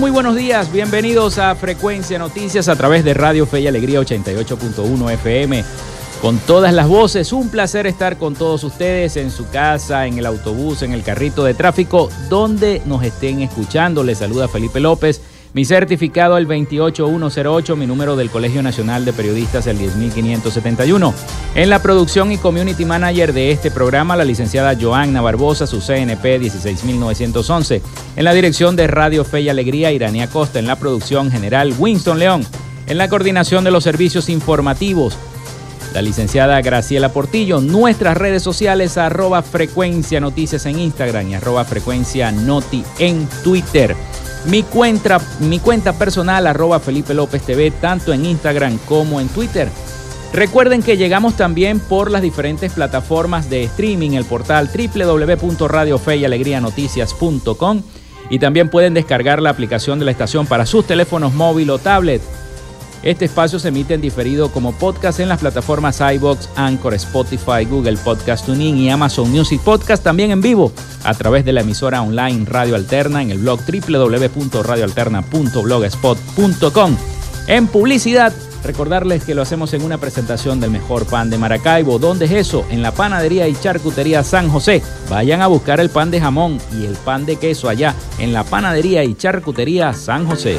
Muy buenos días. Bienvenidos a Frecuencia Noticias a través de Radio Fe y Alegría 88.1 FM. Con todas las voces, un placer estar con todos ustedes en su casa, en el autobús, en el carrito de tráfico, donde nos estén escuchando. Les saluda Felipe López mi certificado el 28108, mi número del Colegio Nacional de Periodistas el 10571. En la producción y community manager de este programa, la licenciada Joanna Barbosa, su CNP 16911. En la dirección de Radio Fe y Alegría, Irania Costa. En la producción general, Winston León. En la coordinación de los servicios informativos, la licenciada Graciela Portillo. Nuestras redes sociales, arroba frecuencia noticias en Instagram y arroba frecuencia noti en Twitter. Mi cuenta, mi cuenta personal, arroba Felipe López TV, tanto en Instagram como en Twitter. Recuerden que llegamos también por las diferentes plataformas de streaming, el portal www.radiofeyalegrianoticias.com y también pueden descargar la aplicación de la estación para sus teléfonos móvil o tablet. Este espacio se emite en diferido como podcast en las plataformas iBox, Anchor, Spotify, Google Podcast Tuning y Amazon Music Podcast, también en vivo a través de la emisora online Radio Alterna en el blog www.radioalterna.blogspot.com. En publicidad, recordarles que lo hacemos en una presentación del mejor pan de Maracaibo. ¿Dónde es eso? En la panadería y charcutería San José. Vayan a buscar el pan de jamón y el pan de queso allá en la panadería y charcutería San José.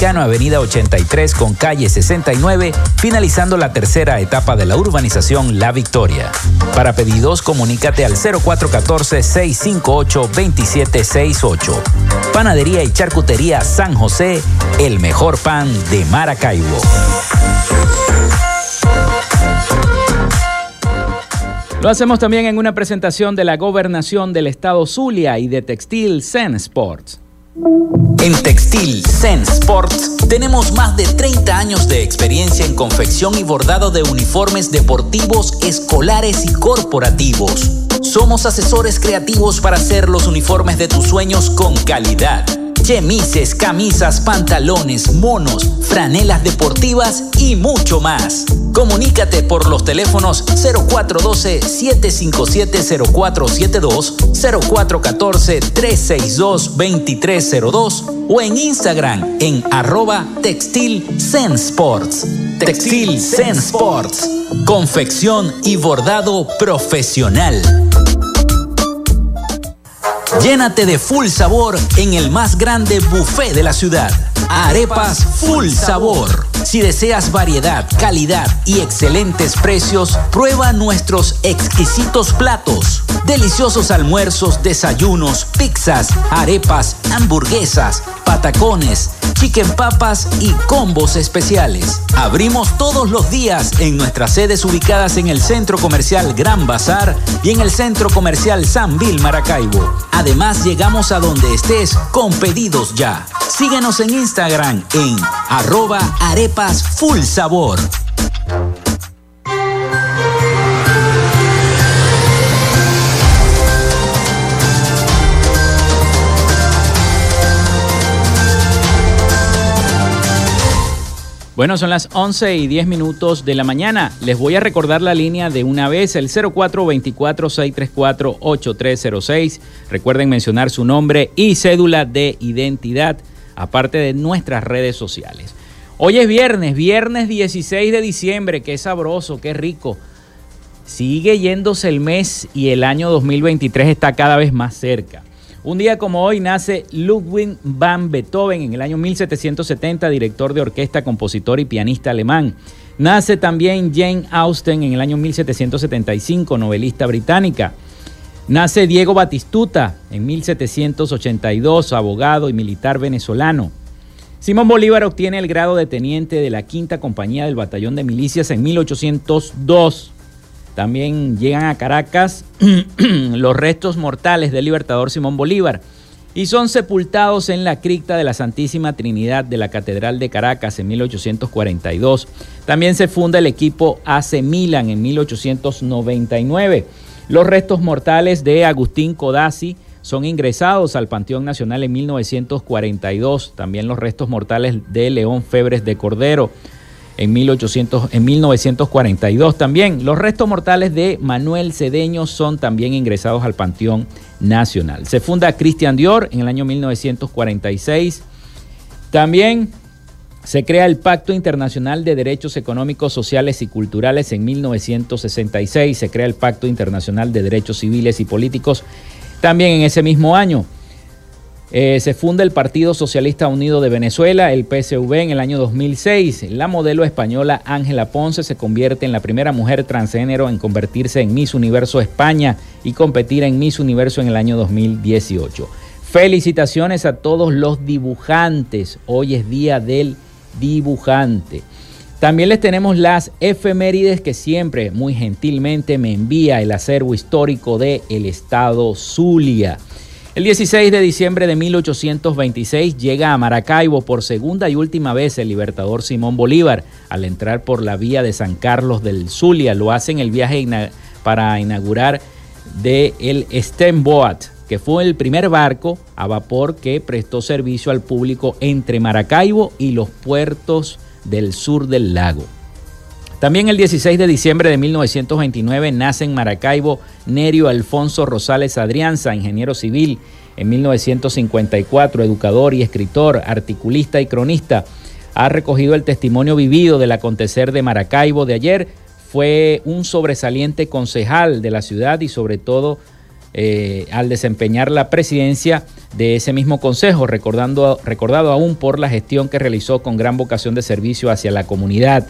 Avenida 83 con calle 69, finalizando la tercera etapa de la urbanización La Victoria. Para pedidos, comunícate al 0414-658-2768. Panadería y Charcutería San José, el mejor pan de Maracaibo. Lo hacemos también en una presentación de la gobernación del estado Zulia y de Textil Zen Sports. En Textil Zen Sports tenemos más de 30 años de experiencia en confección y bordado de uniformes deportivos, escolares y corporativos. Somos asesores creativos para hacer los uniformes de tus sueños con calidad chemises, camisas, pantalones, monos, franelas deportivas y mucho más. Comunícate por los teléfonos 0412-757-0472, 0414-362-2302 o en Instagram en arroba Textil Zen Sports. Textil Zen Sports. Confección y bordado profesional. Llénate de full sabor en el más grande buffet de la ciudad. Arepas Full Sabor. Si deseas variedad, calidad y excelentes precios, prueba nuestros exquisitos platos. Deliciosos almuerzos, desayunos, pizzas, arepas, hamburguesas, patacones, chicken papas y combos especiales. Abrimos todos los días en nuestras sedes ubicadas en el Centro Comercial Gran Bazar y en el Centro Comercial San Vil Maracaibo. Además, llegamos a donde estés con pedidos ya. Síguenos en Instagram en arroba Arepas Full Sabor. Bueno, son las 11 y 10 minutos de la mañana. Les voy a recordar la línea de una vez, el 0424-634-8306. Recuerden mencionar su nombre y cédula de identidad, aparte de nuestras redes sociales. Hoy es viernes, viernes 16 de diciembre, qué sabroso, qué rico. Sigue yéndose el mes y el año 2023 está cada vez más cerca. Un día como hoy nace Ludwig van Beethoven en el año 1770, director de orquesta, compositor y pianista alemán. Nace también Jane Austen en el año 1775, novelista británica. Nace Diego Batistuta en 1782, abogado y militar venezolano. Simón Bolívar obtiene el grado de teniente de la quinta compañía del batallón de milicias en 1802. También llegan a Caracas los restos mortales del libertador Simón Bolívar y son sepultados en la cripta de la Santísima Trinidad de la Catedral de Caracas en 1842. También se funda el equipo AC Milan en 1899. Los restos mortales de Agustín Codazzi son ingresados al Panteón Nacional en 1942. También los restos mortales de León Febres de Cordero en, 1800, en 1942 también. Los restos mortales de Manuel Cedeño son también ingresados al Panteón Nacional. Se funda Christian Dior en el año 1946. También se crea el Pacto Internacional de Derechos Económicos, Sociales y Culturales en 1966. Se crea el Pacto Internacional de Derechos Civiles y Políticos también en ese mismo año. Eh, se funda el Partido Socialista Unido de Venezuela, el PSV, en el año 2006. La modelo española Ángela Ponce se convierte en la primera mujer transgénero en convertirse en Miss Universo España y competir en Miss Universo en el año 2018. Felicitaciones a todos los dibujantes. Hoy es día del dibujante. También les tenemos las efemérides que siempre muy gentilmente me envía el acervo histórico del el estado Zulia. El 16 de diciembre de 1826 llega a Maracaibo por segunda y última vez el libertador Simón Bolívar. Al entrar por la vía de San Carlos del Zulia, lo hace en el viaje para inaugurar de el Stenboat, que fue el primer barco a vapor que prestó servicio al público entre Maracaibo y los puertos del sur del lago. También el 16 de diciembre de 1929 nace en Maracaibo Nerio Alfonso Rosales Adrianza, ingeniero civil. En 1954, educador y escritor, articulista y cronista, ha recogido el testimonio vivido del acontecer de Maracaibo de ayer. Fue un sobresaliente concejal de la ciudad y sobre todo eh, al desempeñar la presidencia de ese mismo consejo, recordando, recordado aún por la gestión que realizó con gran vocación de servicio hacia la comunidad.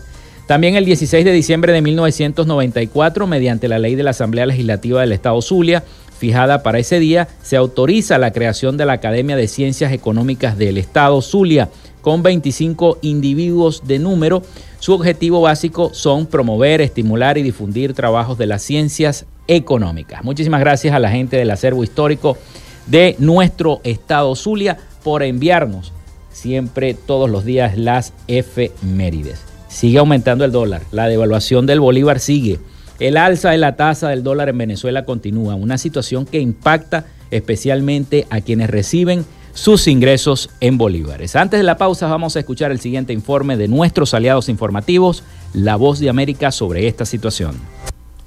También el 16 de diciembre de 1994, mediante la ley de la Asamblea Legislativa del Estado Zulia, fijada para ese día, se autoriza la creación de la Academia de Ciencias Económicas del Estado Zulia, con 25 individuos de número. Su objetivo básico son promover, estimular y difundir trabajos de las ciencias económicas. Muchísimas gracias a la gente del acervo histórico de nuestro Estado Zulia por enviarnos siempre todos los días las efemérides. Sigue aumentando el dólar, la devaluación del bolívar sigue, el alza de la tasa del dólar en Venezuela continúa, una situación que impacta especialmente a quienes reciben sus ingresos en bolívares. Antes de la pausa vamos a escuchar el siguiente informe de nuestros aliados informativos, La Voz de América, sobre esta situación.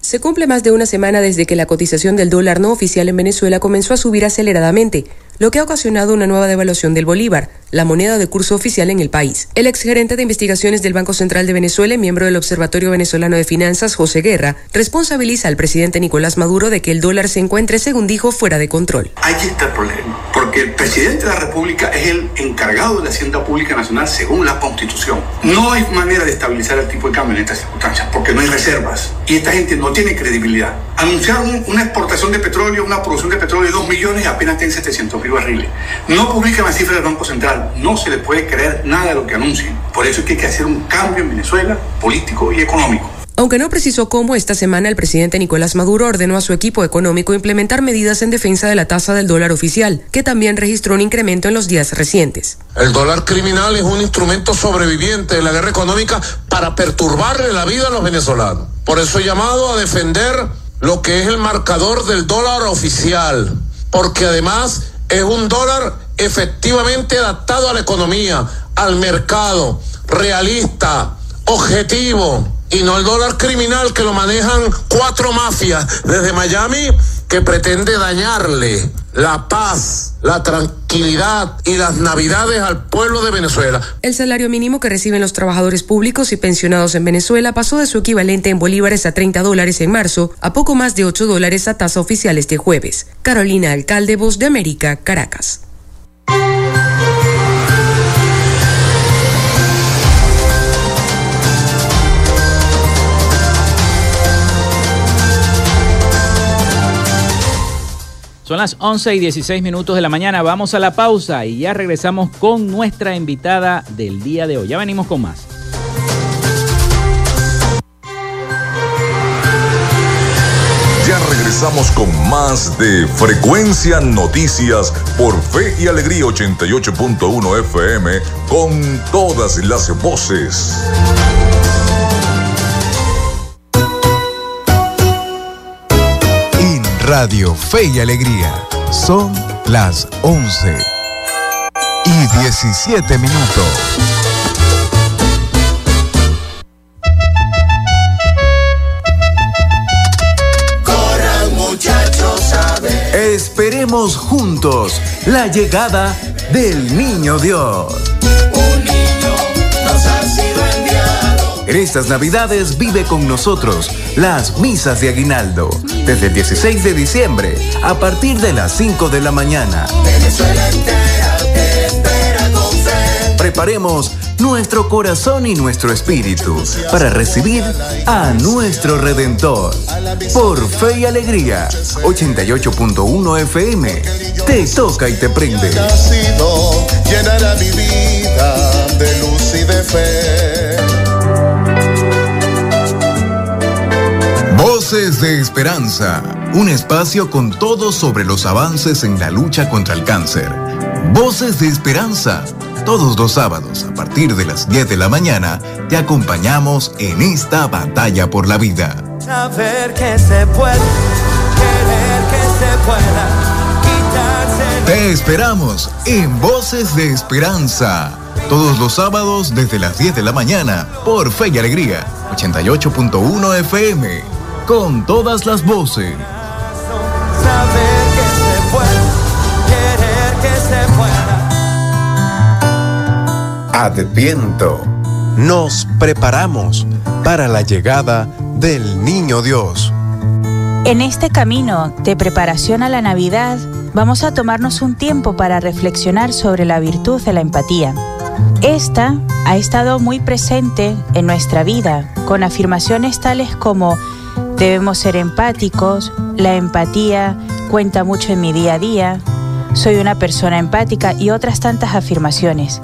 Se cumple más de una semana desde que la cotización del dólar no oficial en Venezuela comenzó a subir aceleradamente, lo que ha ocasionado una nueva devaluación del bolívar, la moneda de curso oficial en el país. El exgerente de investigaciones del Banco Central de Venezuela y miembro del Observatorio Venezolano de Finanzas, José Guerra, responsabiliza al presidente Nicolás Maduro de que el dólar se encuentre, según dijo, fuera de control. Ahí está el problema, porque el presidente de la República es el encargado de la Hacienda Pública Nacional según la Constitución. No hay manera de estabilizar el tipo de cambio en estas circunstancias, porque no hay reservas y esta gente no tiene credibilidad. Anunciaron una exportación de petróleo, una producción de petróleo de 2 millones y apenas tienen 700 mil barriles. No publican la cifra del Banco Central, no se le puede creer nada de lo que anuncien. Por eso es que hay que hacer un cambio en Venezuela, político y económico. Aunque no precisó cómo, esta semana el presidente Nicolás Maduro ordenó a su equipo económico implementar medidas en defensa de la tasa del dólar oficial, que también registró un incremento en los días recientes. El dólar criminal es un instrumento sobreviviente de la guerra económica para perturbarle la vida a los venezolanos. Por eso he llamado a defender lo que es el marcador del dólar oficial, porque además es un dólar efectivamente adaptado a la economía, al mercado, realista, objetivo, y no el dólar criminal que lo manejan cuatro mafias desde Miami que pretende dañarle la paz, la tranquilidad y las navidades al pueblo de Venezuela. El salario mínimo que reciben los trabajadores públicos y pensionados en Venezuela pasó de su equivalente en bolívares a 30 dólares en marzo a poco más de 8 dólares a tasa oficial este jueves. Carolina Alcalde, Voz de América, Caracas. Son las 11 y 16 minutos de la mañana. Vamos a la pausa y ya regresamos con nuestra invitada del día de hoy. Ya venimos con más. Ya regresamos con más de Frecuencia Noticias por Fe y Alegría 88.1 FM con todas las voces. Radio Fe y Alegría. Son las 11 y 17 minutos. Corran muchachos a ver. Esperemos juntos la llegada del Niño Dios. Estas Navidades vive con nosotros las misas de aguinaldo desde el 16 de diciembre a partir de las 5 de la mañana. Venezuela entera te espera con fe. Preparemos nuestro corazón y nuestro espíritu para recibir a nuestro Redentor. Por fe y alegría, 88.1 FM. Te toca y te prende. Nacido llenará mi vida de luz Voces de Esperanza, un espacio con todo sobre los avances en la lucha contra el cáncer. Voces de Esperanza, todos los sábados a partir de las 10 de la mañana te acompañamos en esta batalla por la vida. Saber que se puede, querer que se pueda, quitarse. Te esperamos en Voces de Esperanza, todos los sábados desde las 10 de la mañana por Fe y Alegría, 88.1 FM con todas las voces. Saber que se puede, querer que se pueda. Adviento. Nos preparamos para la llegada del Niño Dios. En este camino de preparación a la Navidad, vamos a tomarnos un tiempo para reflexionar sobre la virtud de la empatía. Esta ha estado muy presente en nuestra vida, con afirmaciones tales como debemos ser empáticos, la empatía cuenta mucho en mi día a día, soy una persona empática y otras tantas afirmaciones.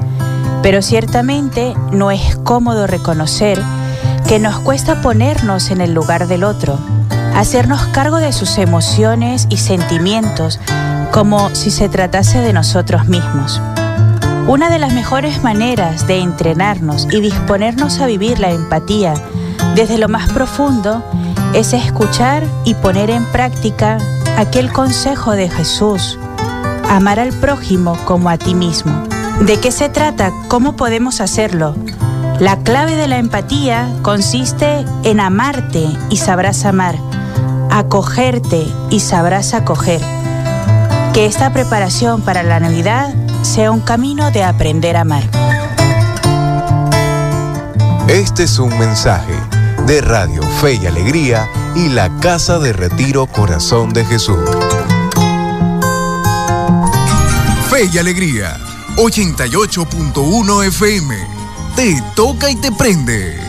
Pero ciertamente no es cómodo reconocer que nos cuesta ponernos en el lugar del otro, hacernos cargo de sus emociones y sentimientos como si se tratase de nosotros mismos. Una de las mejores maneras de entrenarnos y disponernos a vivir la empatía desde lo más profundo es escuchar y poner en práctica aquel consejo de Jesús, amar al prójimo como a ti mismo. ¿De qué se trata? ¿Cómo podemos hacerlo? La clave de la empatía consiste en amarte y sabrás amar, acogerte y sabrás acoger. Que esta preparación para la Navidad sea un camino de aprender a amar. Este es un mensaje de Radio Fe y Alegría y la Casa de Retiro Corazón de Jesús. Fe y Alegría, 88.1 FM. Te toca y te prende.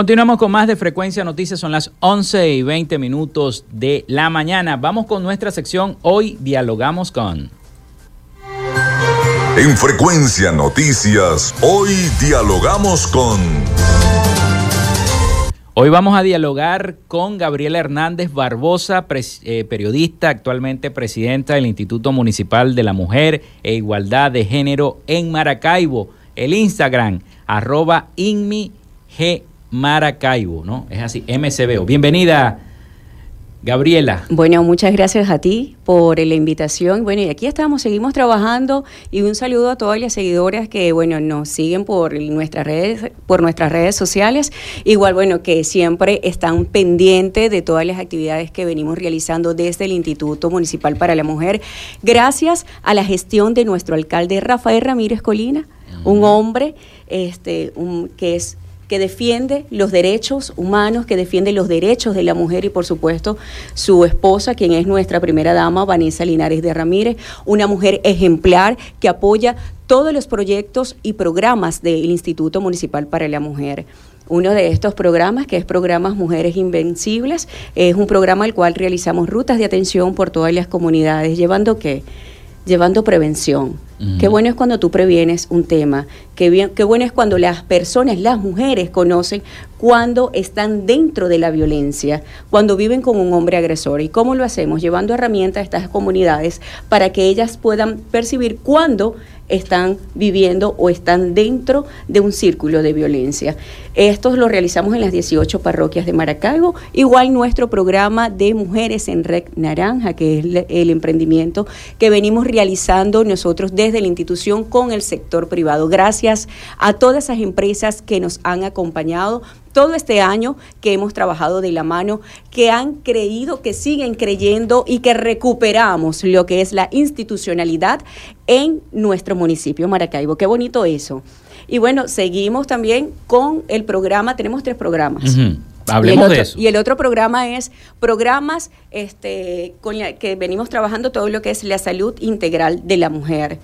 Continuamos con más de Frecuencia Noticias, son las 11 y 20 minutos de la mañana. Vamos con nuestra sección Hoy Dialogamos con... En Frecuencia Noticias, hoy dialogamos con... Hoy vamos a dialogar con Gabriela Hernández Barbosa, eh, periodista, actualmente presidenta del Instituto Municipal de la Mujer e Igualdad de Género en Maracaibo. El Instagram, arroba inmi Maracaibo, ¿no? Es así, MCBO. Bienvenida, Gabriela. Bueno, muchas gracias a ti por la invitación. Bueno, y aquí estamos, seguimos trabajando y un saludo a todas las seguidoras que, bueno, nos siguen por nuestras redes, por nuestras redes sociales. Igual, bueno, que siempre están pendientes de todas las actividades que venimos realizando desde el Instituto Municipal para la Mujer, gracias a la gestión de nuestro alcalde Rafael Ramírez Colina, un hombre este, que es que defiende los derechos humanos, que defiende los derechos de la mujer y por supuesto su esposa, quien es nuestra primera dama, Vanessa Linares de Ramírez, una mujer ejemplar que apoya todos los proyectos y programas del Instituto Municipal para la Mujer. Uno de estos programas, que es Programas Mujeres Invencibles, es un programa al cual realizamos rutas de atención por todas las comunidades, llevando qué? Llevando prevención, Qué bueno es cuando tú previenes un tema, qué, bien, qué bueno es cuando las personas, las mujeres conocen cuando están dentro de la violencia, cuando viven con un hombre agresor. ¿Y cómo lo hacemos? Llevando herramientas a estas comunidades para que ellas puedan percibir cuándo están viviendo o están dentro de un círculo de violencia. Estos lo realizamos en las 18 parroquias de Maracaibo, igual nuestro programa de Mujeres en Red Naranja, que es el emprendimiento que venimos realizando nosotros desde la institución con el sector privado. Gracias a todas esas empresas que nos han acompañado todo este año que hemos trabajado de la mano, que han creído, que siguen creyendo y que recuperamos lo que es la institucionalidad en nuestro municipio Maracaibo. Qué bonito eso. Y bueno, seguimos también con el programa, tenemos tres programas. Hablemos de eso. Y el otro programa es programas este, con que venimos trabajando todo lo que es la salud integral de la mujer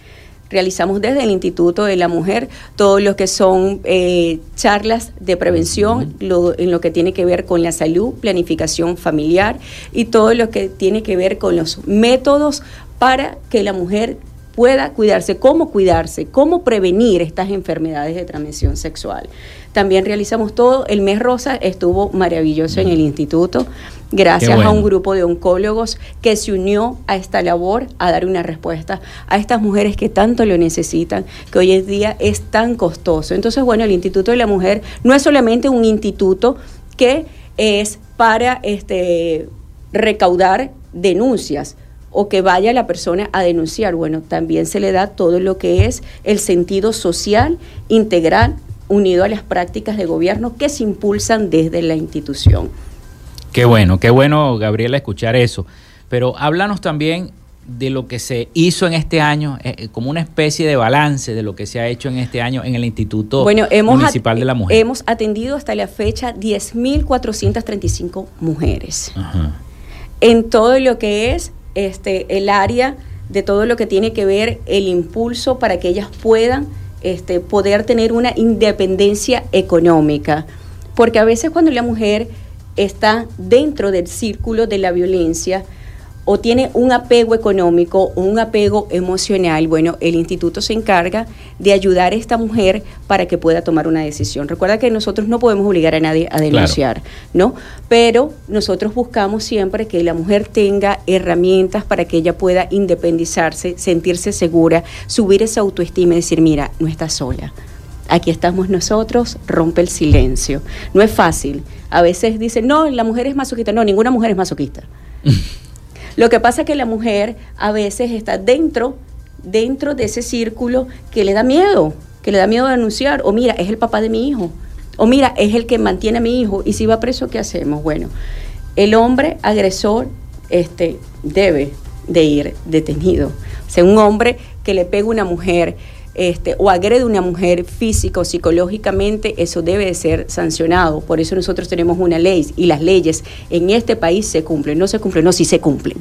realizamos desde el Instituto de la Mujer todo lo que son eh, charlas de prevención, en lo que tiene que ver con la salud, planificación familiar y todo lo que tiene que ver con los métodos para que la mujer pueda cuidarse, cómo cuidarse, cómo prevenir estas enfermedades de transmisión sexual. También realizamos todo, el mes rosa estuvo maravilloso en el instituto, gracias a un grupo de oncólogos que se unió a esta labor, a dar una respuesta a estas mujeres que tanto lo necesitan, que hoy en día es tan costoso. Entonces, bueno, el Instituto de la Mujer no es solamente un instituto que es para este, recaudar denuncias, o que vaya la persona a denunciar. Bueno, también se le da todo lo que es el sentido social integral unido a las prácticas de gobierno que se impulsan desde la institución. Qué bueno, qué bueno, Gabriela, escuchar eso. Pero háblanos también de lo que se hizo en este año, eh, eh, como una especie de balance de lo que se ha hecho en este año en el Instituto Municipal de la Mujer. Hemos atendido hasta la fecha 10.435 mujeres. En todo lo que es este, el área de todo lo que tiene que ver el impulso para que ellas puedan este, poder tener una independencia económica. Porque a veces cuando la mujer está dentro del círculo de la violencia, o tiene un apego económico o un apego emocional, bueno, el instituto se encarga de ayudar a esta mujer para que pueda tomar una decisión. Recuerda que nosotros no podemos obligar a nadie a denunciar, ¿no? Pero nosotros buscamos siempre que la mujer tenga herramientas para que ella pueda independizarse, sentirse segura, subir esa autoestima y decir, mira, no estás sola. Aquí estamos nosotros, rompe el silencio. No es fácil. A veces dicen, no, la mujer es masoquista. No, ninguna mujer es masoquista. Lo que pasa es que la mujer a veces está dentro, dentro de ese círculo que le da miedo, que le da miedo de anunciar, o mira, es el papá de mi hijo, o mira, es el que mantiene a mi hijo, y si va preso, ¿qué hacemos? Bueno, el hombre agresor este, debe de ir detenido. O sea, un hombre que le pega a una mujer, este, o agrede a una mujer física o psicológicamente, eso debe de ser sancionado. Por eso nosotros tenemos una ley y las leyes en este país se cumplen. No se cumplen, no, sí se cumplen.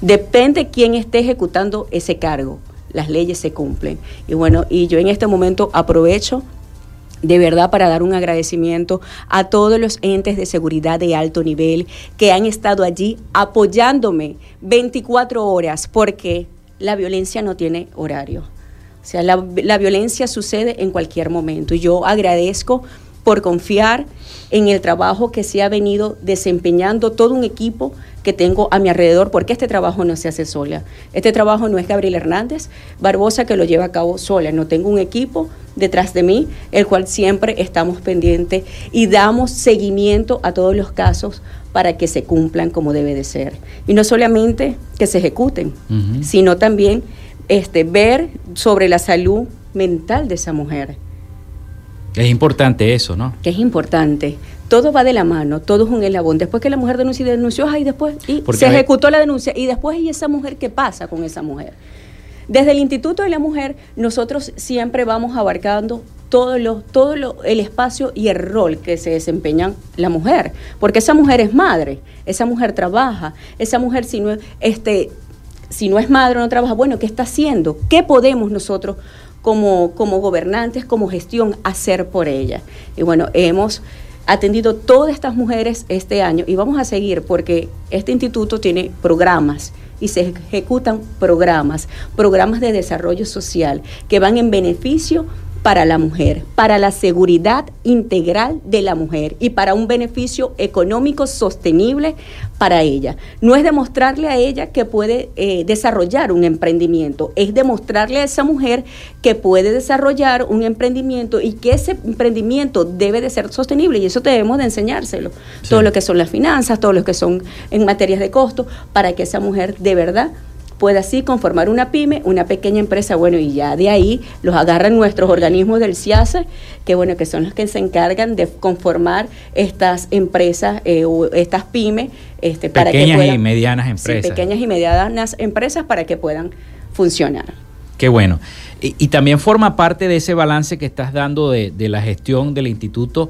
Depende quién esté ejecutando ese cargo. Las leyes se cumplen. Y bueno, y yo en este momento aprovecho de verdad para dar un agradecimiento a todos los entes de seguridad de alto nivel que han estado allí apoyándome 24 horas porque la violencia no tiene horario. O sea, la, la violencia sucede en cualquier momento y yo agradezco por confiar en el trabajo que se ha venido desempeñando todo un equipo que tengo a mi alrededor, porque este trabajo no se hace sola. Este trabajo no es Gabriel Hernández Barbosa que lo lleva a cabo sola. No tengo un equipo detrás de mí, el cual siempre estamos pendientes y damos seguimiento a todos los casos para que se cumplan como debe de ser. Y no solamente que se ejecuten, sino también este, ver sobre la salud mental de esa mujer. Es importante eso, ¿no? Que es importante. Todo va de la mano, todo es un elabón. Después que la mujer denunció y denunció, ay, después y se ejecutó la denuncia. Y después, ¿y esa mujer qué pasa con esa mujer? Desde el Instituto de la Mujer, nosotros siempre vamos abarcando todo, lo, todo lo, el espacio y el rol que se desempeña la mujer, porque esa mujer es madre, esa mujer trabaja, esa mujer si no, este, si no es madre o no trabaja, bueno, ¿qué está haciendo? ¿Qué podemos nosotros como, como gobernantes, como gestión, hacer por ella? Y bueno, hemos atendido todas estas mujeres este año y vamos a seguir porque este instituto tiene programas y se ejecutan programas, programas de desarrollo social que van en beneficio para la mujer, para la seguridad integral de la mujer y para un beneficio económico sostenible para ella. No es demostrarle a ella que puede eh, desarrollar un emprendimiento, es demostrarle a esa mujer que puede desarrollar un emprendimiento y que ese emprendimiento debe de ser sostenible y eso debemos de enseñárselo. Todo lo que son las finanzas, todo lo que son en materias de costo, para que esa mujer de verdad puede así conformar una pyme, una pequeña empresa, bueno, y ya de ahí los agarran nuestros organismos del CIASA, que bueno, que son los que se encargan de conformar estas empresas eh, o estas pymes este, para pequeñas y medianas empresas. pequeñas y medianas empresas para que puedan funcionar. Qué bueno. Y, también forma parte de ese balance que estás dando de, la gestión del instituto,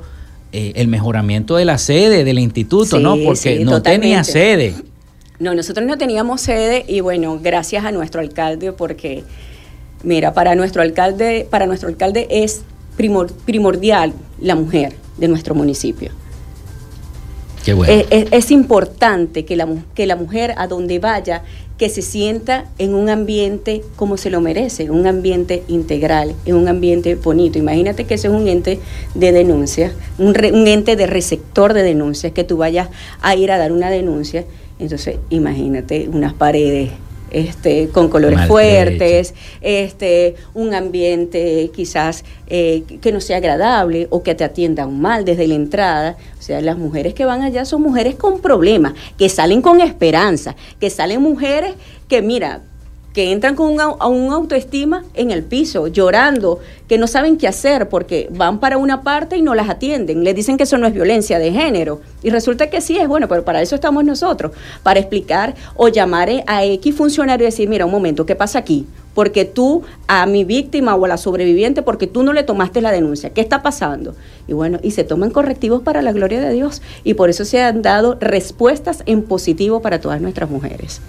eh, el mejoramiento de la sede del instituto, ¿no? Porque no tenía sede. No, nosotros no teníamos sede y bueno, gracias a nuestro alcalde porque, mira, para nuestro alcalde, para nuestro alcalde es primordial la mujer de nuestro municipio. Qué bueno. es, importante que la, que la mujer a donde vaya, que se sienta en un ambiente como se lo merece, en un ambiente integral, en un ambiente bonito. Imagínate que ese es un ente de denuncia, un, un ente de receptor de denuncias, que tú vayas a ir a dar una denuncia entonces, imagínate unas paredes este, con colores fuertes, este, un ambiente quizás eh, que no sea agradable o que te atiendan mal desde la entrada. O sea, las mujeres que van allá son mujeres con problemas, que salen con esperanza, que salen mujeres que, mira, que entran con un, un autoestima en el piso, llorando, que no saben qué hacer porque van para una parte y no las atienden. Les dicen que eso no es violencia de género. Y resulta que sí es, bueno, pero para eso estamos nosotros, para explicar o llamar a X funcionario y decir, mira, un momento, ¿qué pasa aquí? Porque tú a mi víctima o a la sobreviviente, porque tú no le tomaste la denuncia, ¿qué está pasando? Y bueno, y se toman correctivos para la gloria de Dios. Y por eso se han dado respuestas en positivo para todas nuestras mujeres.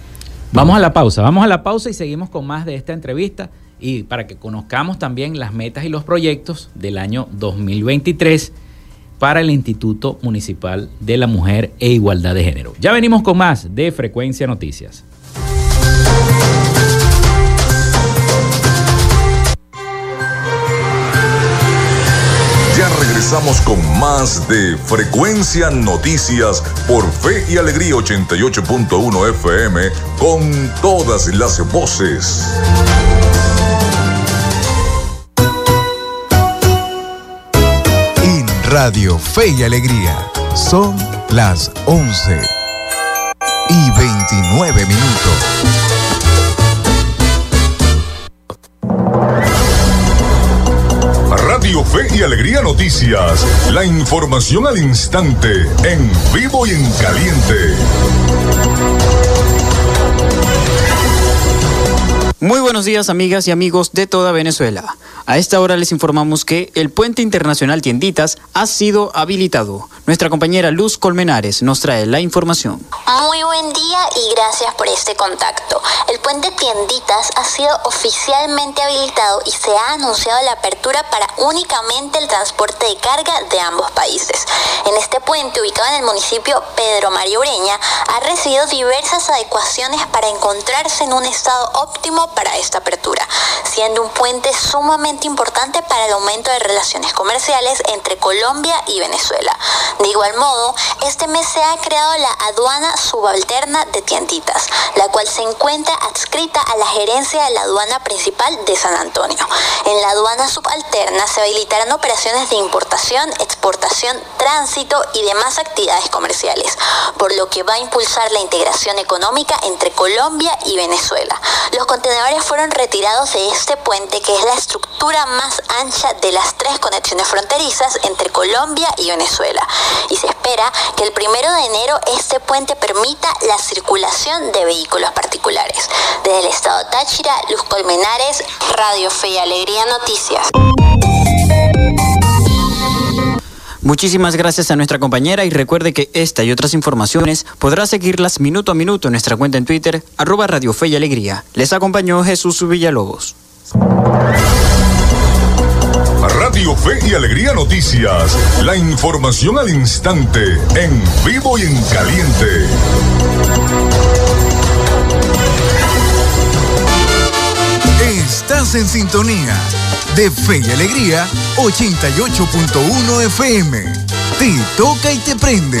Vamos a la pausa, vamos a la pausa y seguimos con más de esta entrevista y para que conozcamos también las metas y los proyectos del año 2023 para el Instituto Municipal de la Mujer e Igualdad de Género. Ya venimos con más de Frecuencia Noticias. Regresamos con más de Frecuencia Noticias por Fe y Alegría 88.1 FM con todas las voces. En Radio Fe y Alegría son las 11 y 29 minutos. Fe y Alegría Noticias. La información al instante, en vivo y en caliente. Muy buenos días amigas y amigos de toda Venezuela. A esta hora les informamos que el puente internacional Tienditas ha sido habilitado. Nuestra compañera Luz Colmenares nos trae la información. Muy buen día y gracias por este contacto. El puente Tienditas ha sido oficialmente habilitado y se ha anunciado la apertura para únicamente el transporte de carga de ambos países. En este puente, ubicado en el municipio Pedro María Ureña, ha recibido diversas adecuaciones para encontrarse en un estado óptimo para esta apertura, siendo un puente sumamente importante para el aumento de relaciones comerciales entre Colombia y Venezuela. De igual modo, este mes se ha creado la aduana subalterna de Tienditas, la cual se encuentra adscrita a la gerencia de la aduana principal de San Antonio. En la aduana subalterna se habilitarán operaciones de importación, exportación, tránsito y demás actividades comerciales, por lo que va a impulsar la integración económica entre Colombia y Venezuela. Los contenedores fueron retirados de este puente que es la estructura más ancha de las tres conexiones fronterizas entre Colombia y Venezuela. Y se espera que el primero de enero este puente permita la circulación de vehículos particulares. Desde el estado Táchira, Luz Colmenares, Radio Fe y Alegría Noticias. Muchísimas gracias a nuestra compañera y recuerde que esta y otras informaciones podrá seguirlas minuto a minuto en nuestra cuenta en Twitter, arroba Radio Fe y Alegría. Les acompañó Jesús Villalobos. Radio Fe y Alegría Noticias. La información al instante, en vivo y en caliente. Estás en sintonía de Fe y Alegría 88.1 FM. Te toca y te prende.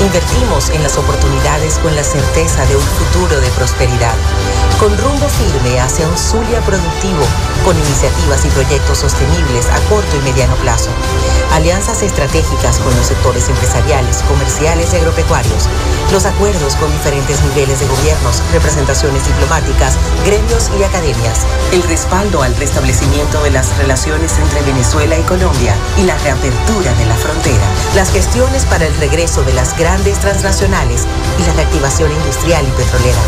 Invertimos en las oportunidades con la certeza de un futuro de prosperidad, con rumbo firme hacia un Zulia productivo, con iniciativas y proyectos sostenibles a corto y mediano plazo, alianzas estratégicas con los sectores empresariales, comerciales y agropecuarios, los acuerdos con diferentes niveles de gobiernos, representaciones diplomáticas, gremios y academias, el respaldo al restablecimiento de las relaciones entre Venezuela y Colombia y la reapertura de la frontera, las gestiones para el regreso de las grandes transnacionales y la reactivación industrial y petrolera.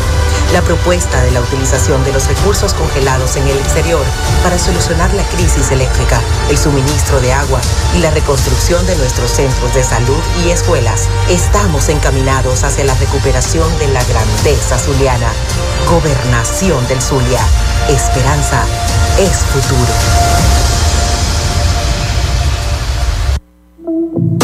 La propuesta de la utilización de los recursos congelados en el exterior para solucionar la crisis eléctrica, el suministro de agua y la reconstrucción de nuestros centros de salud y escuelas. Estamos encaminados hacia la recuperación de la grandeza zuliana. Gobernación del Zulia. Esperanza es futuro.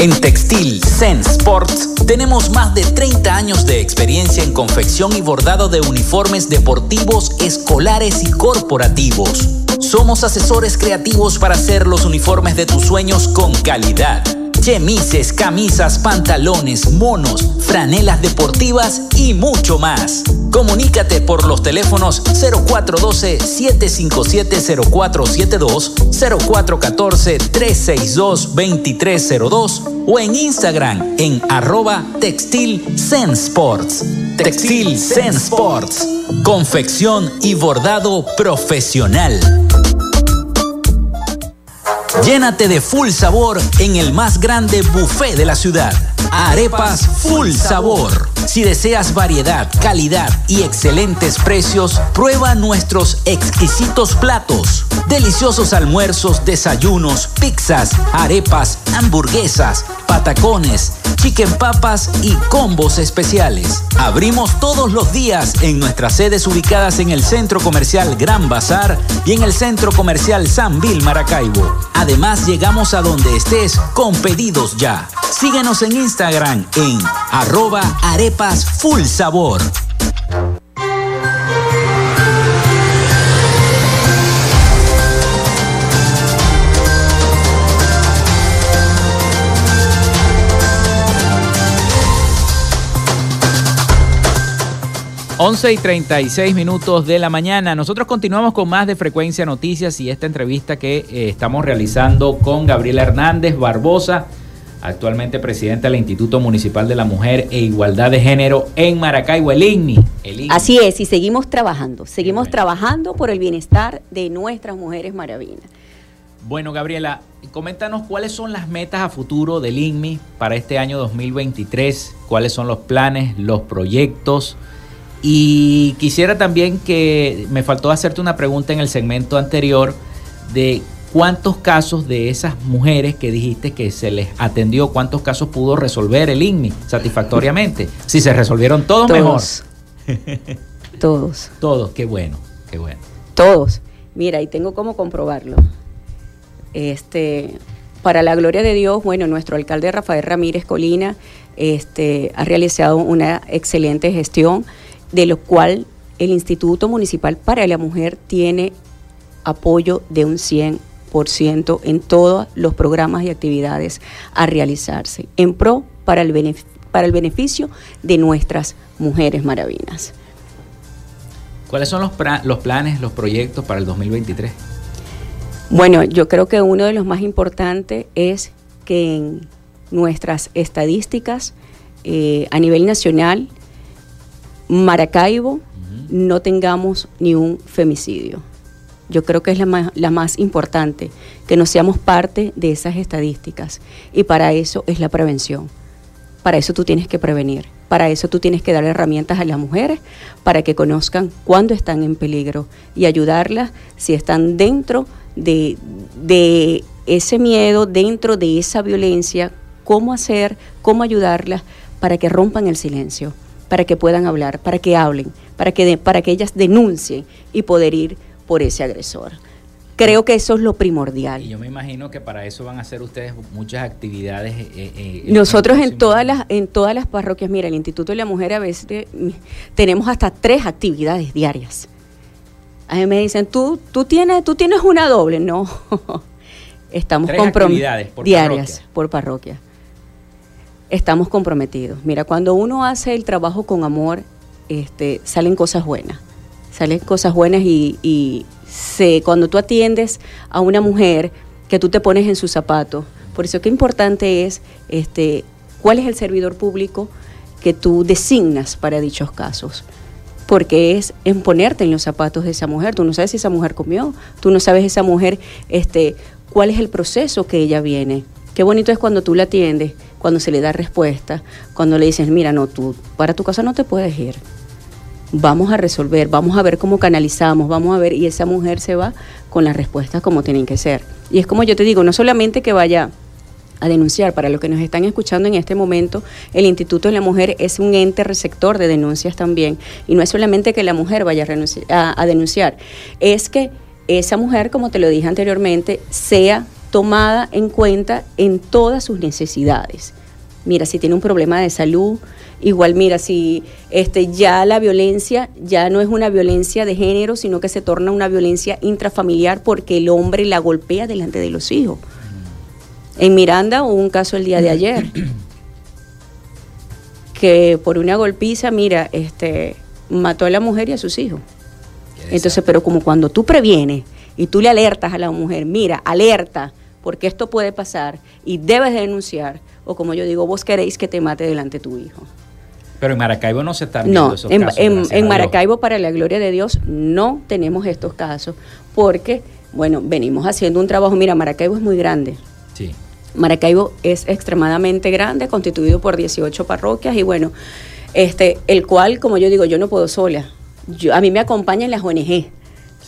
En Textil Zen Sports tenemos más de 30 años de experiencia en confección y bordado de uniformes deportivos, escolares y corporativos. Somos asesores creativos para hacer los uniformes de tus sueños con calidad chemises, camisas, pantalones, monos, franelas deportivas y mucho más. Comunícate por los teléfonos 0412-757-0472, 0414-362-2302 o en Instagram en arroba Textil Sports. Textil Zen Sports. Confección y bordado profesional. Llénate de full sabor en el más grande buffet de la ciudad. Arepas Full Sabor Si deseas variedad, calidad y excelentes precios, prueba nuestros exquisitos platos. Deliciosos almuerzos, desayunos, pizzas, arepas, hamburguesas, patacones, chicken papas y combos especiales. Abrimos todos los días en nuestras sedes ubicadas en el Centro Comercial Gran Bazar y en el Centro Comercial San Vil Maracaibo. Además, llegamos a donde estés con pedidos ya. Síguenos en Instagram en arroba arepas full sabor. 11 y 36 minutos de la mañana. Nosotros continuamos con más de Frecuencia Noticias y esta entrevista que eh, estamos realizando con Gabriela Hernández Barbosa, actualmente presidenta del Instituto Municipal de la Mujer e Igualdad de Género en Maracaibo, el INMI. Así es, y seguimos trabajando, seguimos trabajando por el bienestar de nuestras mujeres maravinas. Bueno, Gabriela, coméntanos cuáles son las metas a futuro del INMI para este año 2023, cuáles son los planes, los proyectos y quisiera también que me faltó hacerte una pregunta en el segmento anterior de cuántos casos de esas mujeres que dijiste que se les atendió, cuántos casos pudo resolver el INMI satisfactoriamente. Si se resolvieron todos, todos. mejor. todos. Todos, qué bueno, qué bueno. Todos. Mira, y tengo cómo comprobarlo. Este, para la gloria de Dios, bueno, nuestro alcalde Rafael Ramírez Colina este, ha realizado una excelente gestión de lo cual el Instituto Municipal para la Mujer tiene apoyo de un 100% en todos los programas y actividades a realizarse, en pro para el, para el beneficio de nuestras mujeres maravinas. ¿Cuáles son los, los planes, los proyectos para el 2023? Bueno, yo creo que uno de los más importantes es que en nuestras estadísticas eh, a nivel nacional Maracaibo no tengamos ni un femicidio. Yo creo que es la más, la más importante, que no seamos parte de esas estadísticas. Y para eso es la prevención. Para eso tú tienes que prevenir. Para eso tú tienes que dar herramientas a las mujeres para que conozcan cuándo están en peligro y ayudarlas si están dentro de, de ese miedo, dentro de esa violencia, cómo hacer, cómo ayudarlas para que rompan el silencio para que puedan hablar, para que hablen, para que, para que ellas denuncien y poder ir por ese agresor. Creo que eso es lo primordial. Y yo me imagino que para eso van a hacer ustedes muchas actividades. Eh, eh, Nosotros en todas las en todas las parroquias, mira, el Instituto de la Mujer a veces tenemos hasta tres actividades diarias. A mí me dicen, tú, tú tienes, tú tienes una doble, no. Estamos comprometidos diarias por parroquia estamos comprometidos. Mira, cuando uno hace el trabajo con amor, este, salen cosas buenas. Salen cosas buenas y, se, cuando tú atiendes a una mujer que tú te pones en sus zapatos, por eso qué importante es este, cuál es el servidor público que tú designas para dichos casos. Porque es en ponerte en los zapatos de esa mujer. Tú no sabes si esa mujer comió, tú no sabes esa mujer este, cuál es el proceso que ella viene. Qué bonito es cuando tú la atiendes cuando se le da respuesta, cuando le dices, mira, no, tú para tu casa no te puedes ir. Vamos a resolver, vamos a ver cómo canalizamos, vamos a ver, y esa mujer se va con las respuestas como tienen que ser. Y es como yo te digo, no solamente que vaya a denunciar. Para los que nos están escuchando en este momento, el Instituto de la Mujer es un ente receptor de denuncias también. Y no es solamente que la mujer vaya a, denunciar, es que esa mujer, como te lo dije anteriormente, sea tomada en cuenta en todas sus necesidades. Mira, si tiene un problema de salud, igual mira, si este, ya la violencia ya no es una violencia de género, sino que se torna una violencia intrafamiliar porque el hombre la golpea delante de los hijos. En Miranda hubo un caso el día de ayer que por una golpiza, mira, este, mató a la mujer y a sus hijos. Entonces, pero como cuando tú previenes y tú le alertas a la mujer, mira, alerta, porque esto puede pasar y debes denunciar, o como yo digo, vos queréis que te mate delante de tu hijo. Pero en Maracaibo no se están viendo no, esos en, casos. En, en Maracaibo, para la gloria de Dios, no tenemos estos casos, porque, bueno, venimos haciendo un trabajo. Mira, Maracaibo es muy grande. Sí. Maracaibo es extremadamente grande, constituido por 18 parroquias, y bueno, este, el cual, como yo digo, yo no puedo sola. Yo, a mí me acompañan las ONG,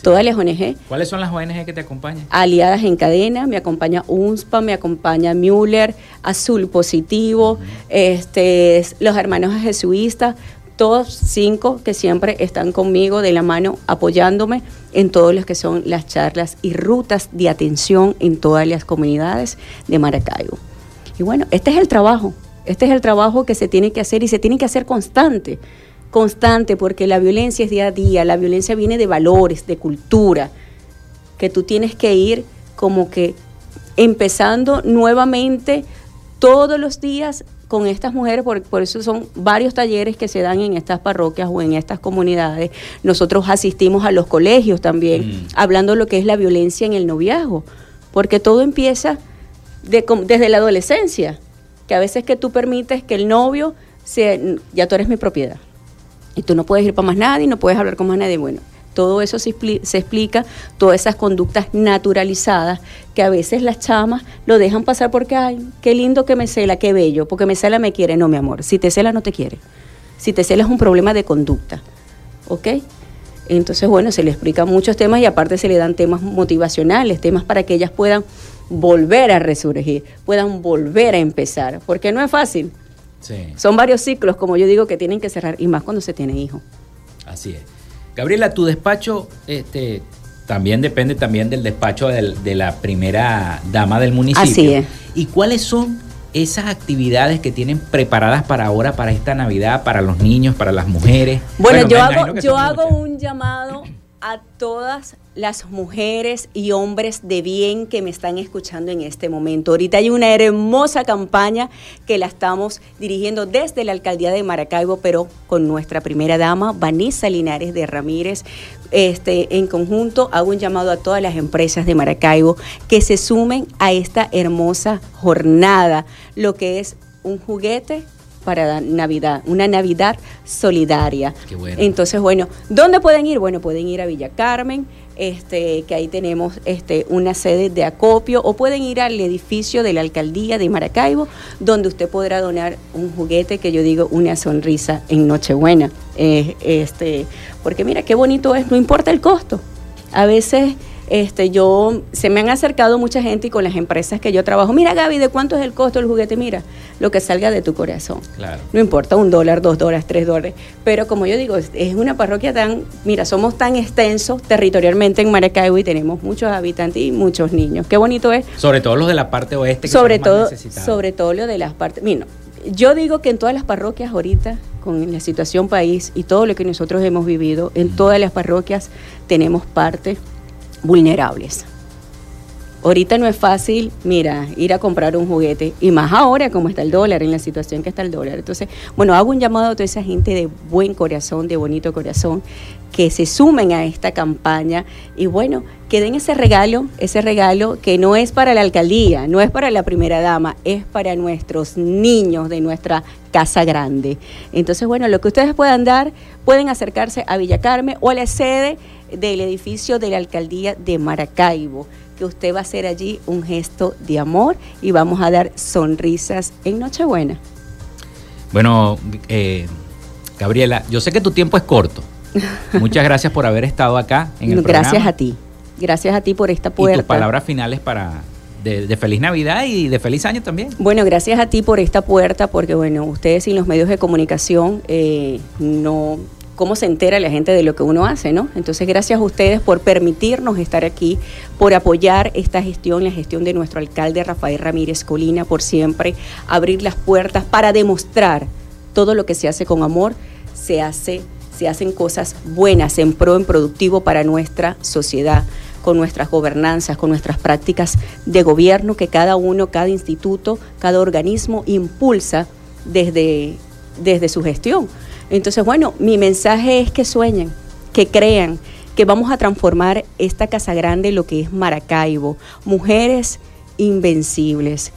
todas las ONG. ¿Cuáles son las ONG que te acompañan? Aliadas en Cadena, me acompaña UNSPA, me acompaña Müller, Azul Positivo, este, los hermanos jesuitas, todos cinco que siempre están conmigo de la mano apoyándome en todos los que son las charlas y rutas de atención en todas las comunidades de Maracaibo. Y bueno, este es el trabajo, este es el trabajo que se tiene que hacer y se tiene que hacer constante, constante, porque la violencia es día a día, la violencia viene de valores, de cultura, que tú tienes que ir como que empezando nuevamente todos los días con estas mujeres, por, por, eso son varios talleres que se dan en estas parroquias o en estas comunidades. Nosotros asistimos a los colegios también, mm. hablando de lo que es la violencia en el noviazgo, porque todo empieza desde la adolescencia, que a veces que tú permites que el novio sea, ya tú eres mi propiedad, y tú no puedes ir para más nadie, no puedes hablar con más nadie. Bueno, todo eso se, explica, todas esas conductas naturalizadas que a veces las chamas lo dejan pasar porque, ay, qué lindo que me cela, qué bello, porque me cela me quiere. No, mi amor, si te cela no te quiere. Si te cela es un problema de conducta. ¿Ok? Entonces, bueno, se le explica muchos temas y aparte se le dan temas motivacionales, temas para que ellas puedan volver a resurgir, puedan volver a empezar, porque no es fácil. Son varios ciclos, como yo digo, que tienen que cerrar, y más cuando se tiene hijos. Así es. Gabriela, tu despacho este, también depende también del despacho de la primera dama del municipio. Así es. ¿Y cuáles son esas actividades que tienen preparadas para ahora, para esta Navidad, para los niños, para las mujeres? Bueno, yo hago, yo hago un llamado a todas las mujeres y hombres de bien que me están escuchando en este momento. Ahorita hay una hermosa campaña que la estamos dirigiendo desde la alcaldía de Maracaibo, pero con nuestra primera dama, Vanessa Linares de Ramírez. Este, en conjunto hago un llamado a todas las empresas de Maracaibo que se sumen a esta hermosa jornada, lo que es un juguete para Navidad, una Navidad solidaria. Entonces, bueno, ¿dónde pueden ir? Bueno, pueden ir a Villa Carmen, este, que ahí tenemos este, una sede de acopio, o pueden ir al edificio de la alcaldía de Maracaibo, donde usted podrá donar un juguete que yo digo una sonrisa en Nochebuena. Eh, este, porque mira, qué bonito es, no importa el costo. A veces este, yo, se me han acercado mucha gente y con las empresas que yo trabajo, mira Gaby, ¿de cuánto es el costo del juguete? Mira, lo que salga de tu corazón. Claro. No importa, un dólar, dos dólares, tres dólares. Pero como yo digo, es una parroquia tan, mira, somos tan extensos territorialmente en Maracaibo y tenemos muchos habitantes y muchos niños. Qué bonito es. Sobre todo los de la parte oeste. Que sobre todo, sobre todo lo de las partes. Mira, yo digo que en todas las parroquias ahorita, con la situación país y todo lo que nosotros hemos vivido, en todas las parroquias tenemos parte vulnerables. Ahorita no es fácil, mira, ir a comprar un juguete, y más ahora como está el dólar, en la situación que está el dólar. Entonces, bueno, hago un llamado a toda esa gente de buen corazón, de bonito corazón, que se sumen a esta campaña y bueno, que den ese regalo, ese regalo que no es para la alcaldía, no es para la primera dama, es para nuestros niños de nuestra casa grande. Entonces, bueno, lo que ustedes puedan dar, pueden acercarse a Villa Carmen o a la sede del edificio de la alcaldía de Maracaibo, que usted va a hacer allí un gesto de amor y vamos a dar sonrisas en Nochebuena. Bueno, eh, Gabriela, yo sé que tu tiempo es corto. Muchas gracias por haber estado acá en el gracias Gracias a ti. Gracias a ti por esta puerta. Y tus palabras finales para de, feliz Navidad y de feliz año también. Bueno, gracias a ti por esta puerta, porque bueno, ustedes y los medios de comunicación eh, no cómo se entera la gente de lo que uno hace, ¿no? Entonces, gracias a ustedes por permitirnos estar aquí, por apoyar esta gestión, la gestión de nuestro alcalde Rafael Ramírez Colina, por siempre abrir las puertas para demostrar todo lo que se hace con amor, se hace, se hacen cosas buenas en pro, en productivo para nuestra sociedad con nuestras gobernanzas, con nuestras prácticas de gobierno que cada uno, cada instituto, cada organismo impulsa desde, desde su gestión. Entonces, bueno, mi mensaje es que sueñen, que crean, que vamos a transformar esta Casa Grande en lo que es Maracaibo. Mujeres invencibles,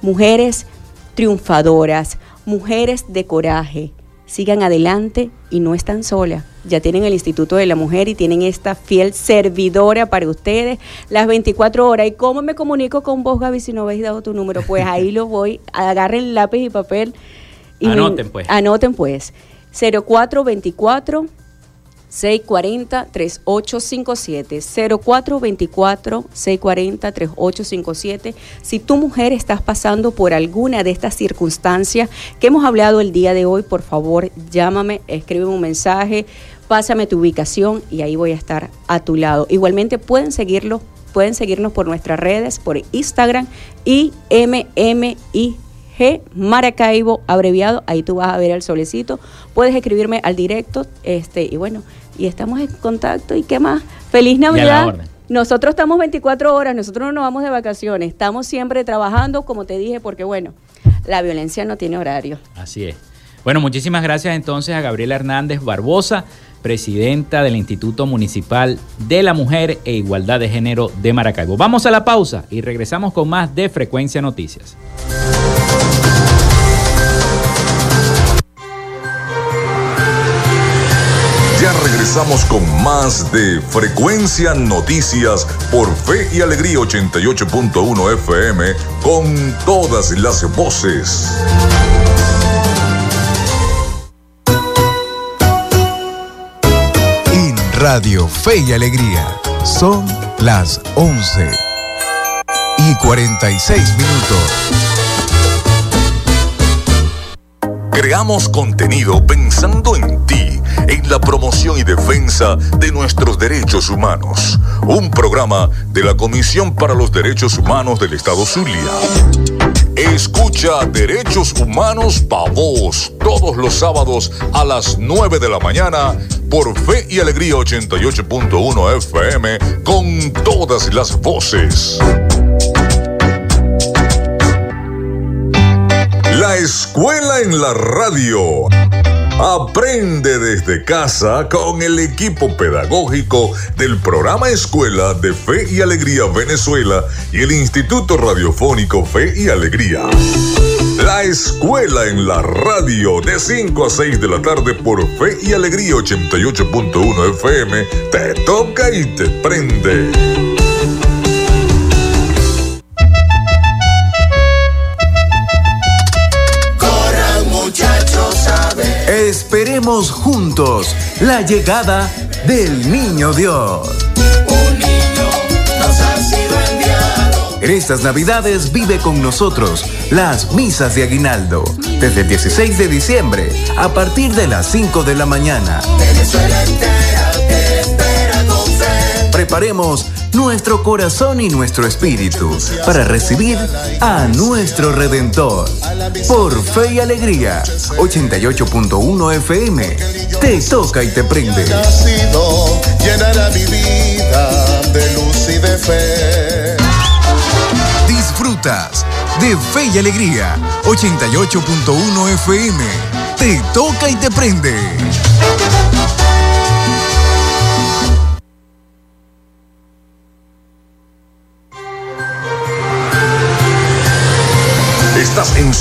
mujeres triunfadoras, mujeres de coraje. Sigan adelante y no están solas. Ya tienen el Instituto de la Mujer y tienen esta fiel servidora para ustedes las 24 horas. ¿Y cómo me comunico con vos, Gaby, si no habéis dado tu número? Pues ahí lo voy. Agarren lápiz y papel Anoten pues. Anoten pues. 0424 640-3857. 0424-640-3857. Si tu mujer estás pasando por alguna de estas circunstancias que hemos hablado el día de hoy, por favor, llámame, escríbeme un mensaje, pásame tu ubicación y ahí voy a estar a tu lado. Igualmente pueden seguirlo, pueden seguirnos por nuestras redes, por Instagram y MMI Maracaibo abreviado, ahí tú vas a ver el solecito, puedes escribirme al directo, este, y bueno, y estamos en contacto, ¿y qué más? Feliz Navidad. Nosotros estamos 24 horas, nosotros no nos vamos de vacaciones, estamos siempre trabajando, como te dije, porque bueno, la violencia no tiene horario. Así es. Bueno, muchísimas gracias entonces a Gabriela Hernández Barbosa, presidenta del Instituto Municipal de la Mujer e Igualdad de Género de Maracaibo. Vamos a la pausa y regresamos con más de Frecuencia Noticias. Regresamos con más de Frecuencia Noticias por Fe y Alegría 88.1 FM con todas las voces. En Radio Fe y Alegría son las 11 y 46 minutos. Creamos contenido pensando en ti, en la promoción y defensa de nuestros derechos humanos. Un programa de la Comisión para los Derechos Humanos del Estado Zulia. Escucha Derechos Humanos Pa' Voz todos los sábados a las 9 de la mañana por Fe y Alegría 88.1 FM con todas las voces. La escuela en la radio. Aprende desde casa con el equipo pedagógico del programa Escuela de Fe y Alegría Venezuela y el Instituto Radiofónico Fe y Alegría. La escuela en la radio de 5 a 6 de la tarde por Fe y Alegría 88.1 FM te toca y te prende. Esperemos juntos la llegada del Niño Dios. Un niño nos ha sido enviado. En estas Navidades vive con nosotros las misas de Aguinaldo. Desde el 16 de diciembre, a partir de las 5 de la mañana. Venezuela entera te espera con fe. Preparemos nuestro corazón y nuestro espíritu para recibir a nuestro Redentor. Por Fe y Alegría, 88.1 FM. Te toca y te prende. Llenará mi vida de luz y de fe. Disfrutas de Fe y Alegría, 88.1 FM. Te toca y te prende.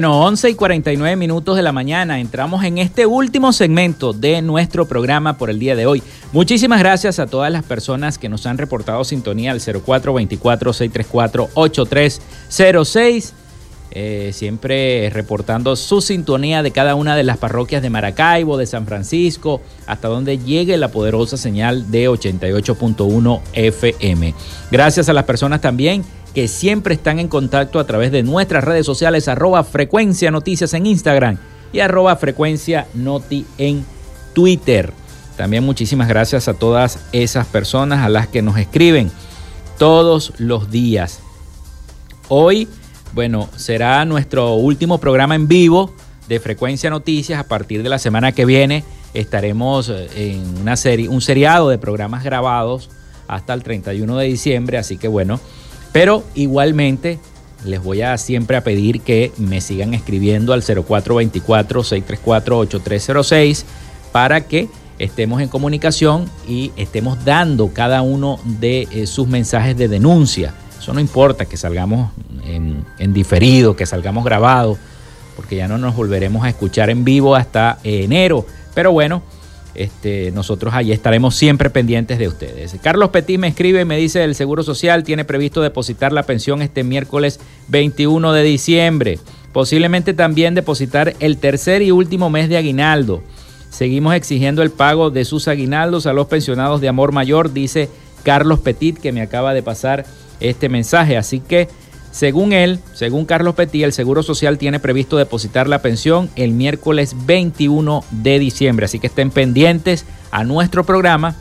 Bueno, 11 y 49 minutos de la mañana. Entramos en este último segmento de nuestro programa por el día de hoy. Muchísimas gracias a todas las personas que nos han reportado sintonía al 0424-634-8306. Eh, siempre reportando su sintonía de cada una de las parroquias de Maracaibo, de San Francisco, hasta donde llegue la poderosa señal de 88.1 FM. Gracias a las personas también que siempre están en contacto a través de nuestras redes sociales, arroba frecuencia noticias en Instagram y arroba frecuencia noti en Twitter. También muchísimas gracias a todas esas personas a las que nos escriben todos los días. Hoy, bueno, será nuestro último programa en vivo de Frecuencia Noticias. A partir de la semana que viene estaremos eh, en una serie, un seriado de programas grabados hasta el 31 de diciembre. Así que bueno, pero igualmente les voy a siempre a pedir que me sigan escribiendo al 0424-634-8306 para que estemos en comunicación y estemos dando cada uno de eh, sus mensajes de denuncia. Eso no importa que salgamos en, en diferido, que salgamos grabados, porque ya no nos volveremos a escuchar en vivo hasta enero. Pero bueno, este, nosotros allí estaremos siempre pendientes de ustedes. Carlos Petit me escribe y me dice el Seguro Social tiene previsto depositar la pensión este miércoles 21 de diciembre. Posiblemente también depositar el tercer y último mes de aguinaldo. Seguimos exigiendo el pago de sus aguinaldos a los pensionados de Amor Mayor, dice Carlos Petit, que me acaba de pasar este mensaje. Así que, según él, según Carlos Petit, el Seguro Social tiene previsto depositar la pensión el miércoles 21 de diciembre. Así que estén pendientes a nuestro programa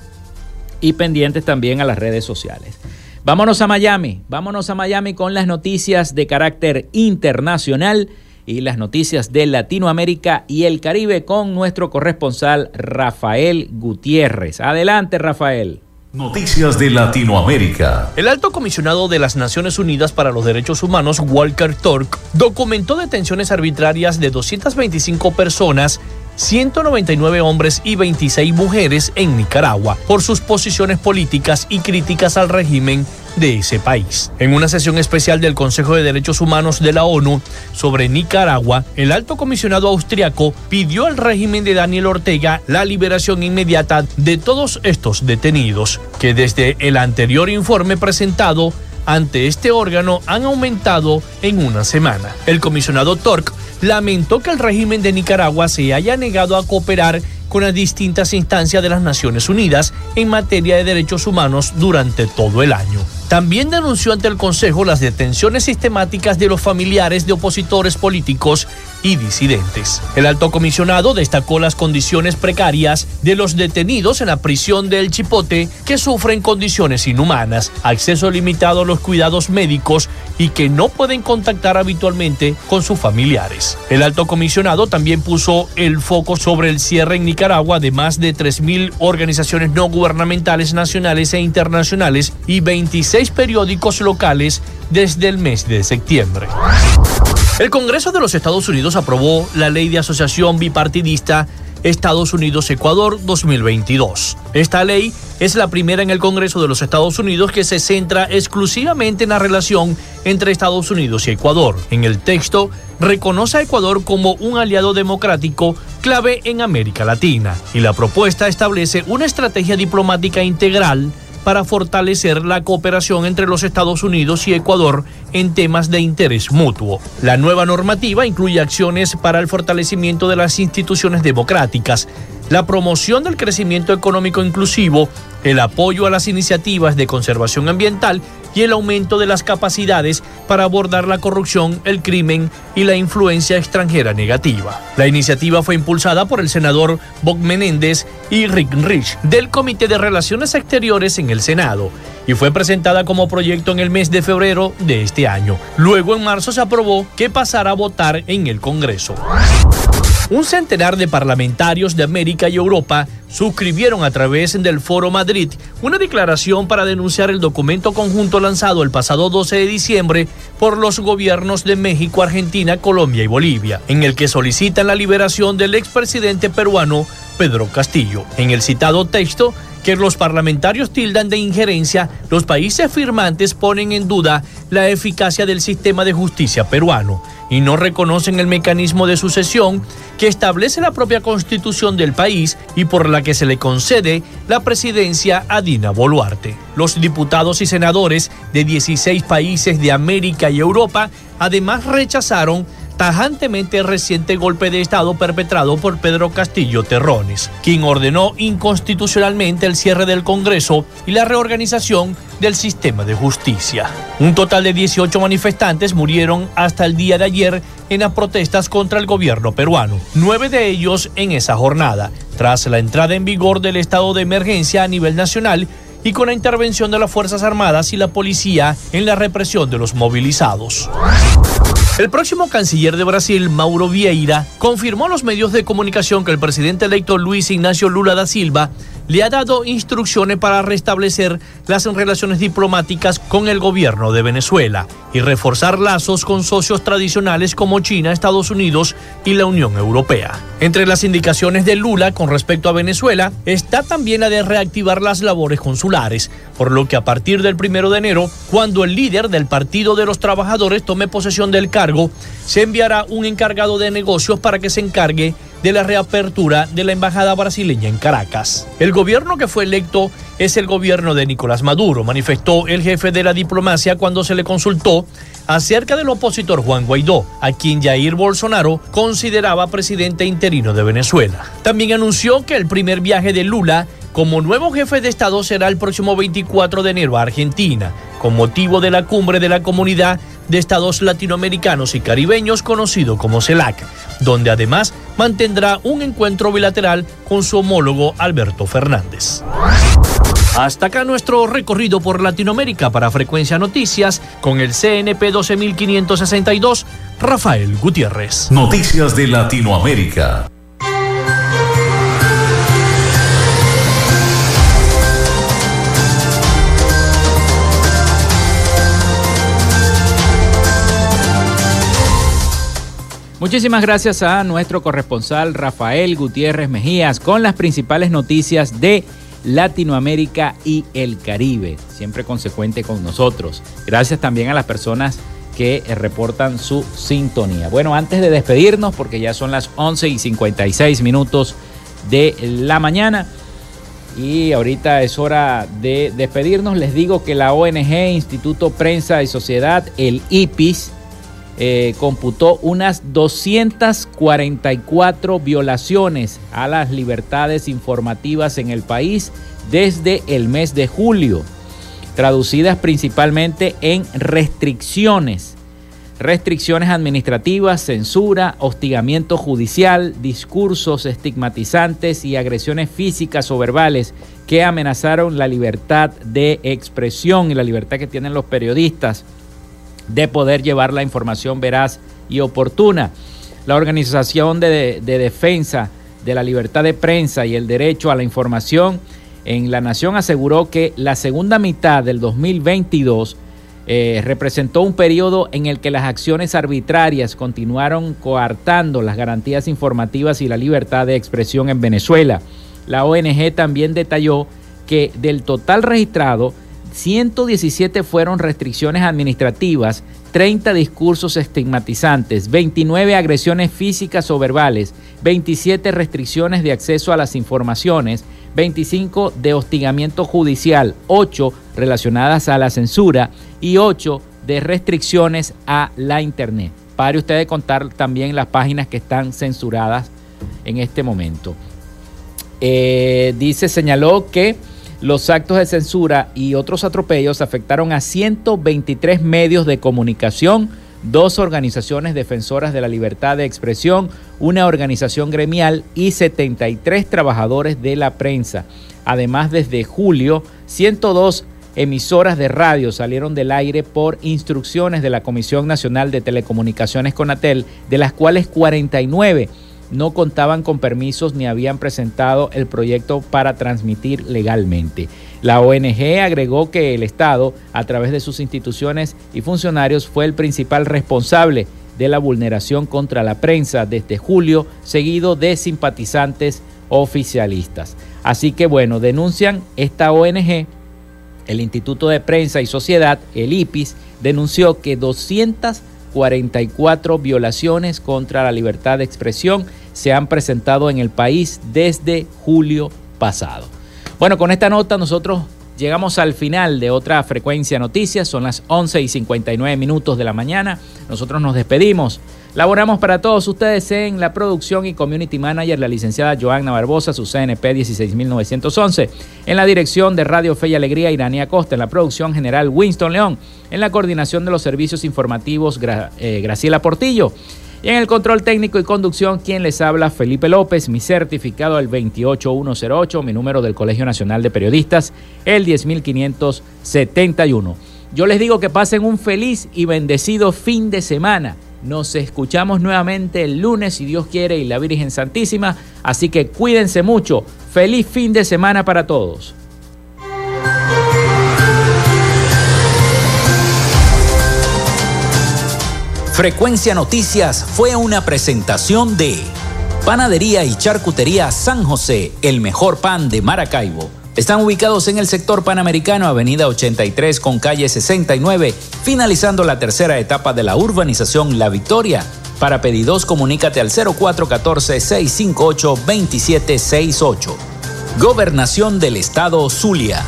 y pendientes también a las redes sociales. Vámonos a Miami, vámonos a Miami con las noticias de carácter internacional y las noticias de Latinoamérica y el Caribe con nuestro corresponsal Rafael Gutiérrez. Adelante, Rafael. Noticias de Latinoamérica. El alto comisionado de las Naciones Unidas para los Derechos Humanos, Walker Turk, documentó detenciones arbitrarias de 225 personas 199 hombres y 26 mujeres en Nicaragua por sus posiciones políticas y críticas al régimen de ese país. En una sesión especial del Consejo de Derechos Humanos de la ONU sobre Nicaragua, el alto comisionado austriaco pidió al régimen de Daniel Ortega la liberación inmediata de todos estos detenidos, que desde el anterior informe presentado ante este órgano han aumentado en una semana. El comisionado Tork lamentó que el régimen de Nicaragua se haya negado a cooperar con las distintas instancias de las Naciones Unidas en materia de derechos humanos durante todo el año. También denunció ante el Consejo las detenciones sistemáticas de los familiares de opositores políticos y disidentes. El alto comisionado destacó las condiciones precarias de los detenidos en la prisión del Chipote que sufren condiciones inhumanas, acceso limitado a los cuidados médicos y que no pueden contactar habitualmente con sus familiares. El alto comisionado también puso el foco sobre el cierre en Nicaragua de más de 3.000 organizaciones no gubernamentales nacionales e internacionales y 26 periódicos locales desde el mes de septiembre. El Congreso de los Estados Unidos aprobó la ley de asociación bipartidista Estados Unidos-Ecuador 2022. Esta ley es la primera en el Congreso de los Estados Unidos que se centra exclusivamente en la relación entre Estados Unidos y Ecuador. En el texto, reconoce a Ecuador como un aliado democrático clave en América Latina y la propuesta establece una estrategia diplomática integral para fortalecer la cooperación entre los Estados Unidos y Ecuador en temas de interés mutuo. La nueva normativa incluye acciones para el fortalecimiento de las instituciones democráticas, la promoción del crecimiento económico inclusivo, el apoyo a las iniciativas de conservación ambiental y el aumento de las capacidades para abordar la corrupción, el crimen y la influencia extranjera negativa. La iniciativa fue impulsada por el senador Bob Menéndez y Rick Rich del Comité de Relaciones Exteriores en el Senado y fue presentada como proyecto en el mes de febrero de este año. Luego en marzo se aprobó que pasara a votar en el Congreso. Un centenar de parlamentarios de América y Europa suscribieron a través del Foro Madrid una declaración para denunciar el documento conjunto lanzado el pasado 12 de diciembre por los gobiernos de México, Argentina, Colombia y Bolivia, en el que solicitan la liberación del expresidente peruano Pedro Castillo. En el citado texto, que los parlamentarios tildan de injerencia, los países firmantes ponen en duda la eficacia del sistema de justicia peruano y no reconocen el mecanismo de sucesión que establece la propia constitución del país y por la que se le concede la presidencia a Dina Boluarte. Los diputados y senadores de 16 países de América y Europa además rechazaron tajantemente reciente golpe de Estado perpetrado por Pedro Castillo Terrones, quien ordenó inconstitucionalmente el cierre del Congreso y la reorganización del sistema de justicia. Un total de 18 manifestantes murieron hasta el día de ayer en las protestas contra el gobierno peruano, nueve de ellos en esa jornada, tras la entrada en vigor del estado de emergencia a nivel nacional y con la intervención de las Fuerzas Armadas y la policía en la represión de los movilizados. El próximo canciller de Brasil, Mauro Vieira, confirmó a los medios de comunicación que el presidente electo Luis Ignacio Lula da Silva le ha dado instrucciones para restablecer las relaciones diplomáticas con el gobierno de Venezuela y reforzar lazos con socios tradicionales como China, Estados Unidos y la Unión Europea. Entre las indicaciones de Lula con respecto a Venezuela está también la de reactivar las labores consulares, por lo que a partir del primero de enero, cuando el líder del Partido de los Trabajadores tome posesión del cargo, se enviará un encargado de negocios para que se encargue de la reapertura de la embajada brasileña en Caracas. El gobierno que fue electo es el gobierno de Nicolás Maduro, manifestó el jefe de la diplomacia cuando se le consultó acerca del opositor Juan Guaidó, a quien Jair Bolsonaro consideraba presidente interino de Venezuela. También anunció que el primer viaje de Lula como nuevo jefe de Estado será el próximo 24 de enero a Argentina, con motivo de la cumbre de la Comunidad de Estados Latinoamericanos y Caribeños conocido como CELAC, donde además mantendrá un encuentro bilateral con su homólogo Alberto Fernández. Hasta acá nuestro recorrido por Latinoamérica para Frecuencia Noticias con el CNP 12562, Rafael Gutiérrez. Noticias de Latinoamérica. Muchísimas gracias a nuestro corresponsal Rafael Gutiérrez Mejías con las principales noticias de Latinoamérica y el Caribe, siempre consecuente con nosotros. Gracias también a las personas que reportan su sintonía. Bueno, antes de despedirnos, porque ya son las 11 y 56 minutos de la mañana, y ahorita es hora de despedirnos. Les digo que la ONG Instituto Prensa y Sociedad, el IPIS, eh, computó unas 244 violaciones a las libertades informativas en el país desde el mes de julio, traducidas principalmente en restricciones, restricciones administrativas, censura, hostigamiento judicial, discursos estigmatizantes y agresiones físicas o verbales que amenazaron la libertad de expresión y la libertad que tienen los periodistas de poder llevar la información veraz y oportuna. La Organización de, Defensa de la Libertad de Prensa y el Derecho a la Información en la Nación aseguró que la segunda mitad del 2022 eh, representó un periodo en el que las acciones arbitrarias continuaron coartando las garantías informativas y la libertad de expresión en Venezuela. La ONG también detalló que del total registrado, 117 fueron restricciones administrativas, 30 discursos estigmatizantes, 29 agresiones físicas o verbales, 27 restricciones de acceso a las informaciones, 25 de hostigamiento judicial, 8 relacionadas a la censura y 8 de restricciones a la Internet. Pare usted de contar también las páginas que están censuradas en este momento. Eh, dice, señaló que los actos de censura y otros atropellos afectaron a 123 medios de comunicación, dos organizaciones defensoras de la libertad de expresión, una organización gremial y 73 trabajadores de la prensa. Además, desde julio, 102 emisoras de radio salieron del aire por instrucciones de la Comisión Nacional de Telecomunicaciones Conatel, de las cuales 49 no contaban con permisos ni habían presentado el proyecto para transmitir legalmente. La ONG agregó que el Estado, a través de sus instituciones y funcionarios, fue el principal responsable de la vulneración contra la prensa desde julio, seguido de simpatizantes oficialistas. Así que bueno, denuncian esta ONG, el Instituto de Prensa y Sociedad, el IPIS, denunció que 244 violaciones contra la libertad de expresión se han presentado en el país desde julio pasado. Bueno, con esta nota nosotros llegamos al final de otra frecuencia noticias. Son las 11 y 59 minutos de la mañana. Nosotros nos despedimos. Laboramos para todos ustedes en la producción y community manager, la licenciada Joanna Barbosa, su CNP 16911. En la dirección de Radio Fe y Alegría, Iranía Costa. En la producción general, Winston León. En la coordinación de los servicios informativos, eh, Graciela Portillo. Y en el control técnico y conducción, quien les habla, Felipe López, mi certificado el 28108, mi número del Colegio Nacional de Periodistas, el 10571. Yo les digo que pasen un feliz y bendecido fin de semana Nos escuchamos nuevamente el lunes, si Dios quiere, y la Virgen Santísima. Así que cuídense mucho. Feliz fin de semana para todos. Frecuencia Noticias fue una presentación de Panadería y Charcutería San José, el mejor pan de Maracaibo. Están ubicados en el sector panamericano, avenida 83 con calle 69, finalizando la tercera etapa de la urbanización La Victoria. Para pedidos, comunícate al 0414-658-2768. Gobernación del Estado Zulia.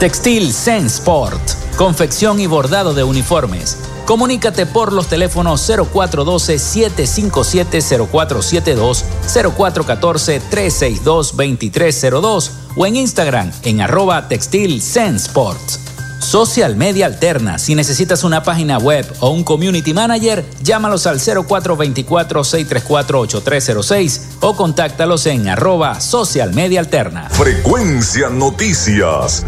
Textil Sensport. Confección y bordado de uniformes. Comunícate por los teléfonos 0412-757-0472, 0414-362-2302 o en Instagram en arroba textil Social Media Alterna. Si necesitas una página web o un community manager, llámalos al 0424-634-8306 o contáctalos en arroba Social Media Alterna. Frecuencia Noticias.